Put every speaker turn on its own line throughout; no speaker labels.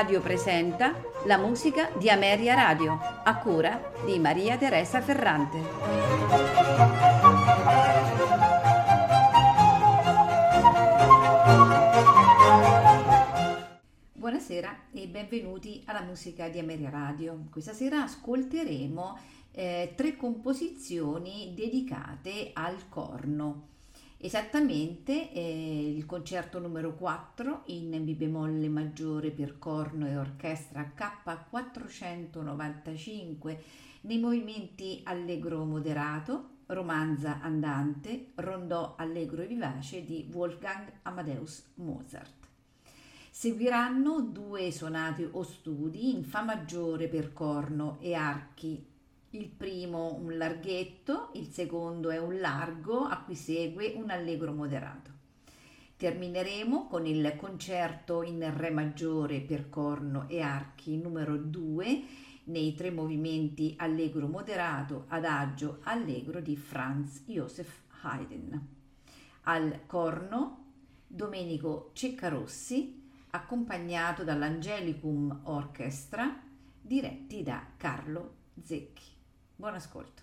Radio presenta la musica di Ameria Radio, a cura di Maria Teresa Ferrante. Buonasera e benvenuti alla musica di Ameria Radio. Questa sera ascolteremo eh, tre composizioni dedicate al corno. Esattamente eh, il concerto numero 4 in Mi bemolle maggiore per corno e orchestra K495 nei movimenti allegro moderato, romanza andante, rondò allegro e vivace di Wolfgang Amadeus Mozart. Seguiranno due sonate o studi in Fa maggiore per corno e archi il primo un larghetto, il secondo è un largo, a cui segue un allegro moderato. Termineremo con il concerto in Re maggiore per corno e archi numero 2 nei tre movimenti allegro moderato, adagio, allegro di Franz Joseph Haydn. Al corno Domenico Ceccarossi, accompagnato dall'Angelicum Orchestra, diretti da Carlo Zecchi. Buon ascolto.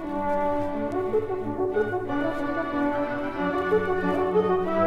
Thank you.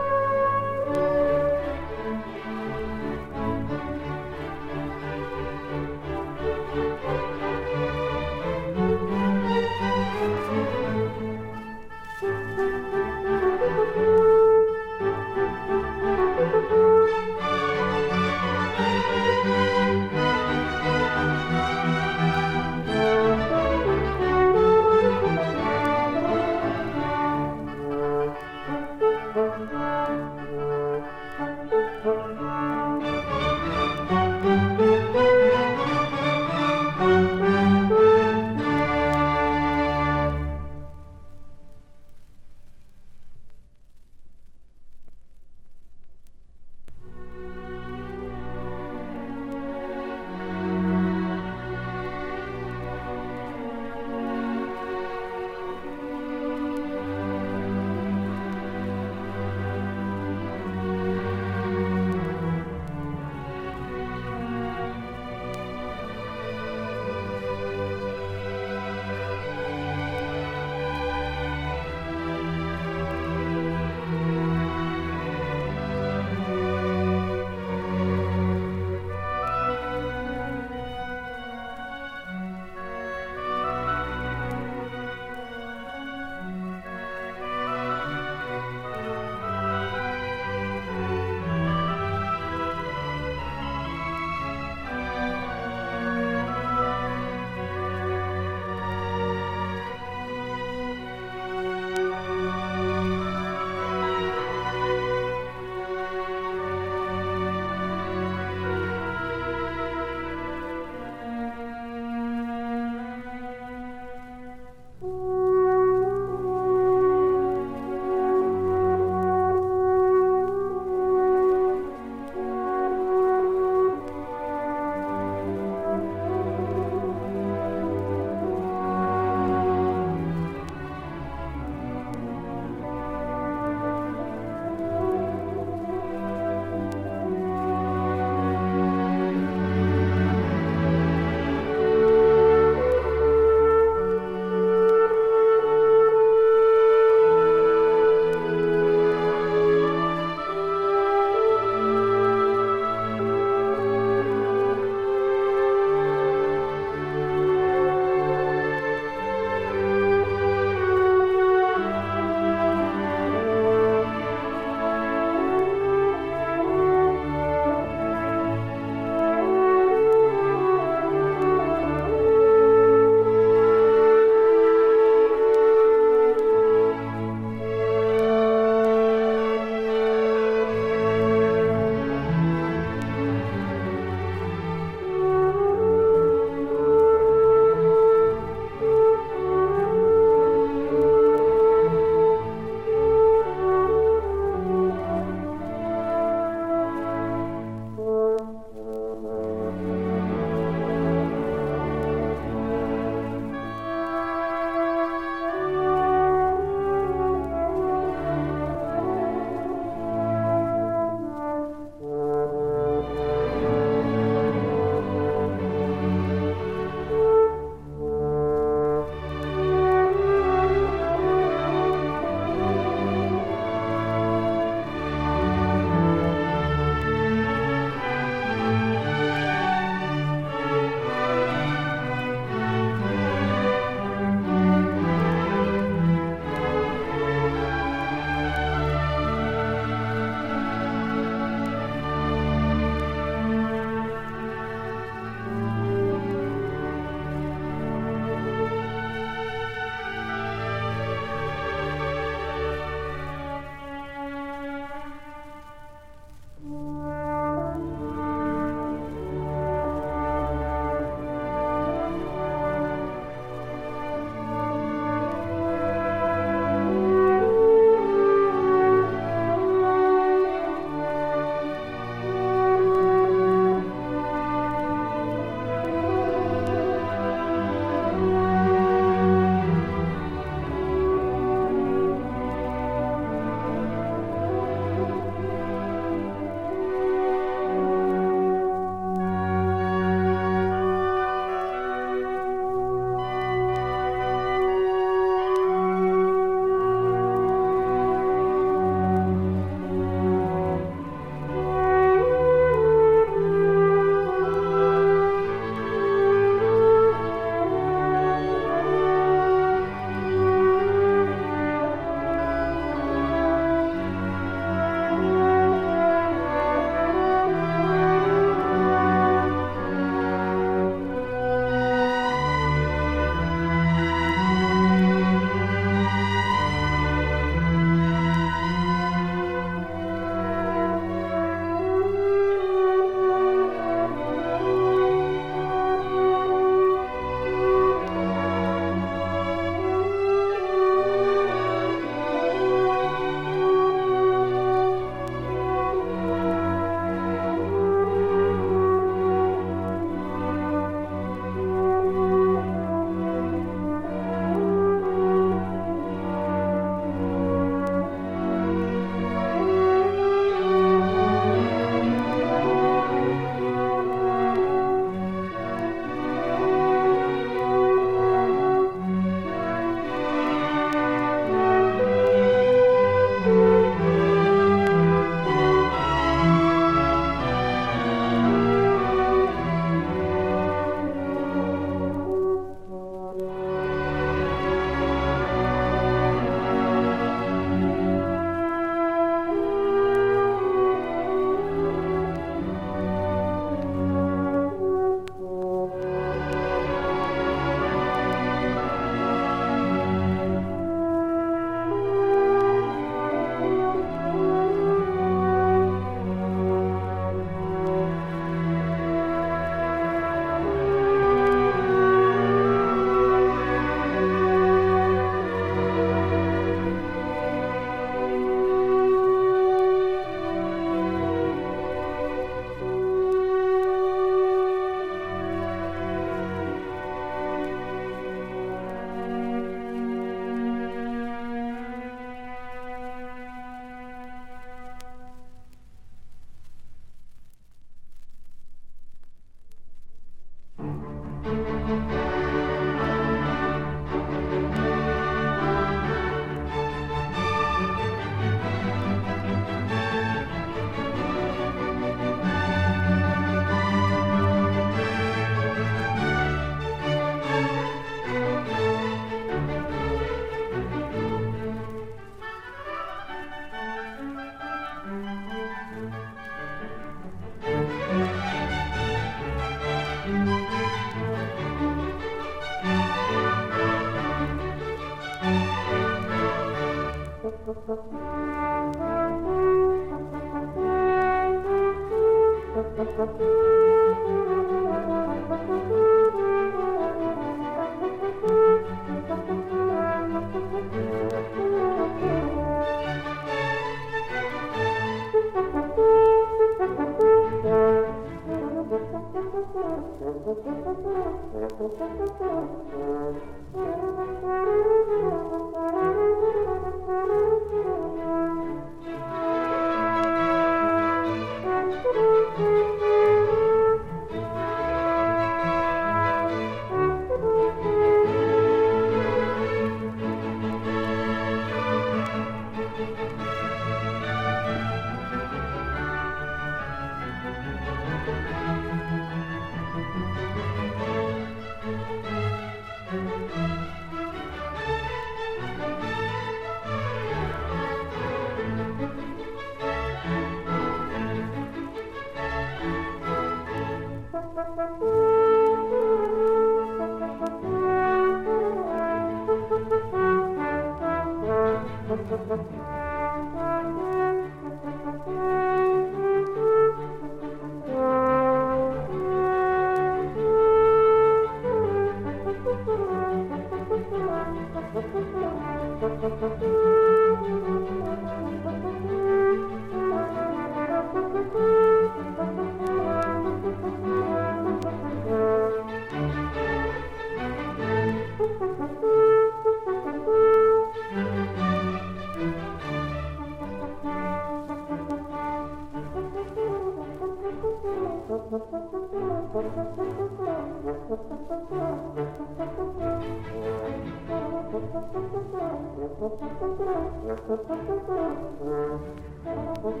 Thank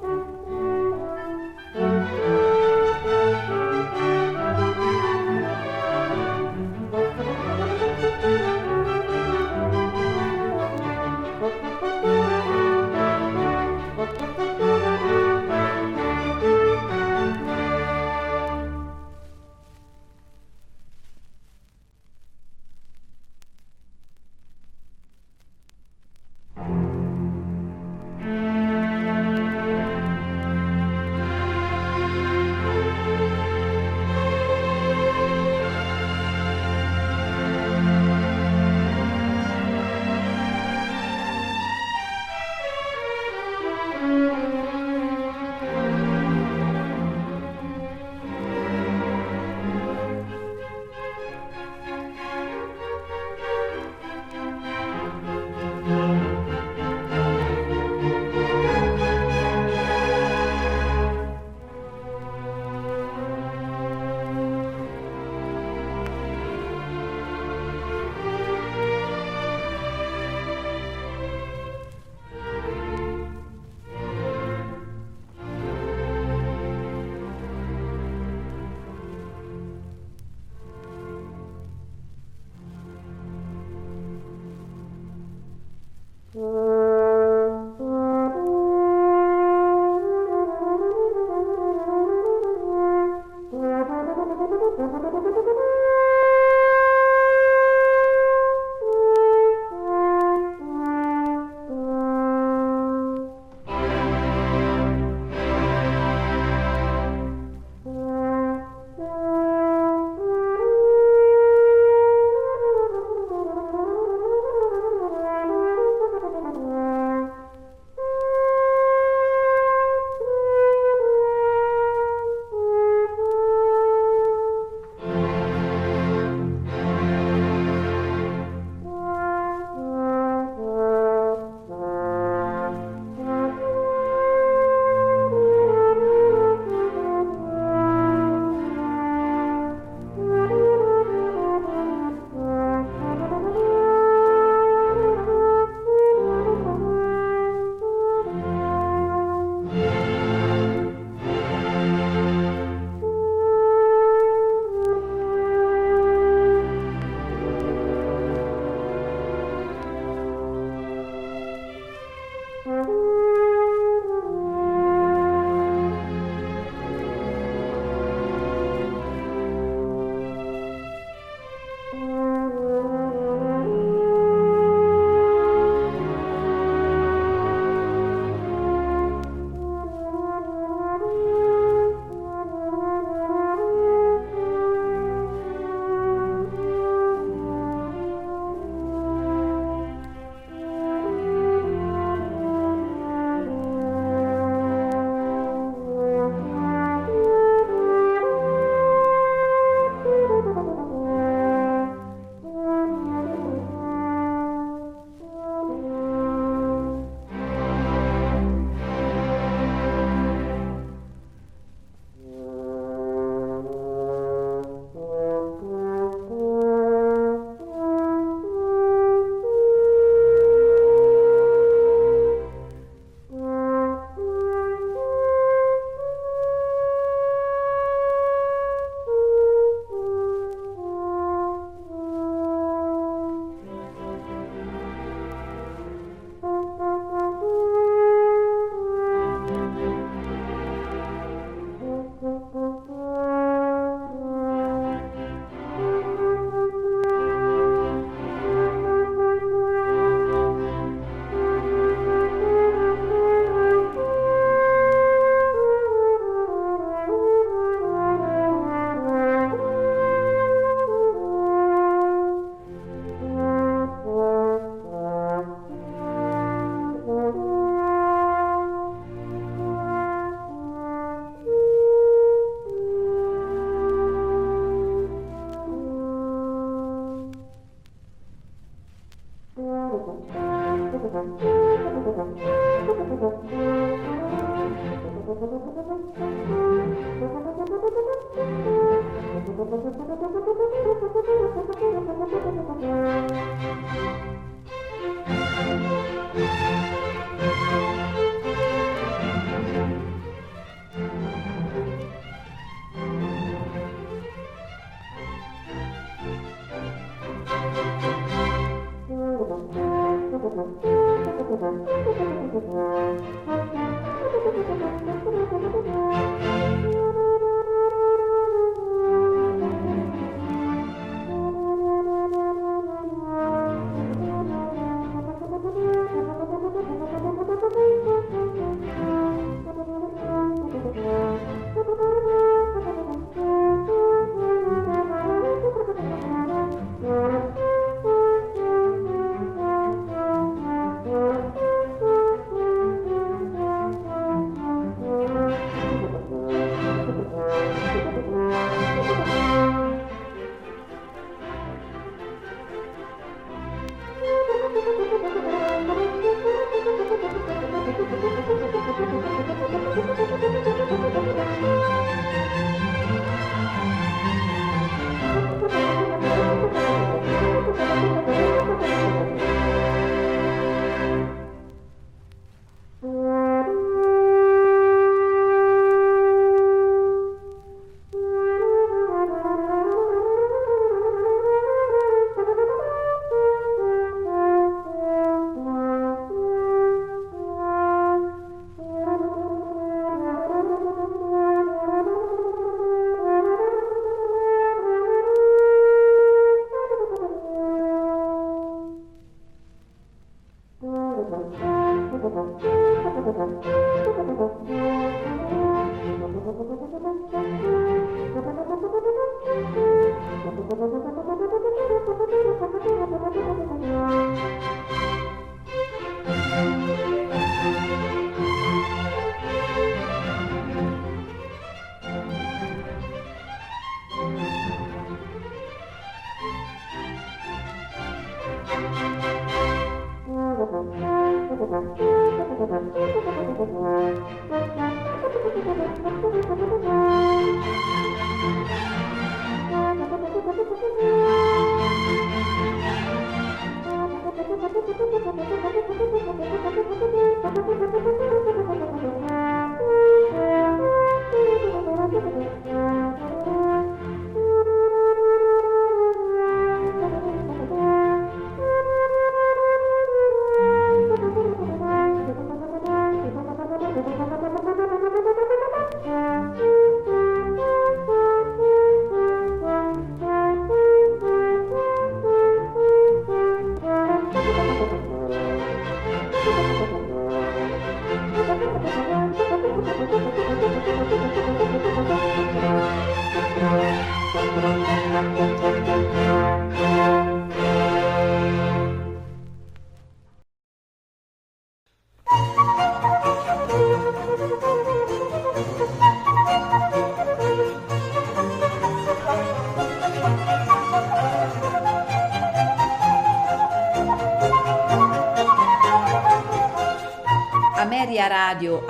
you. Música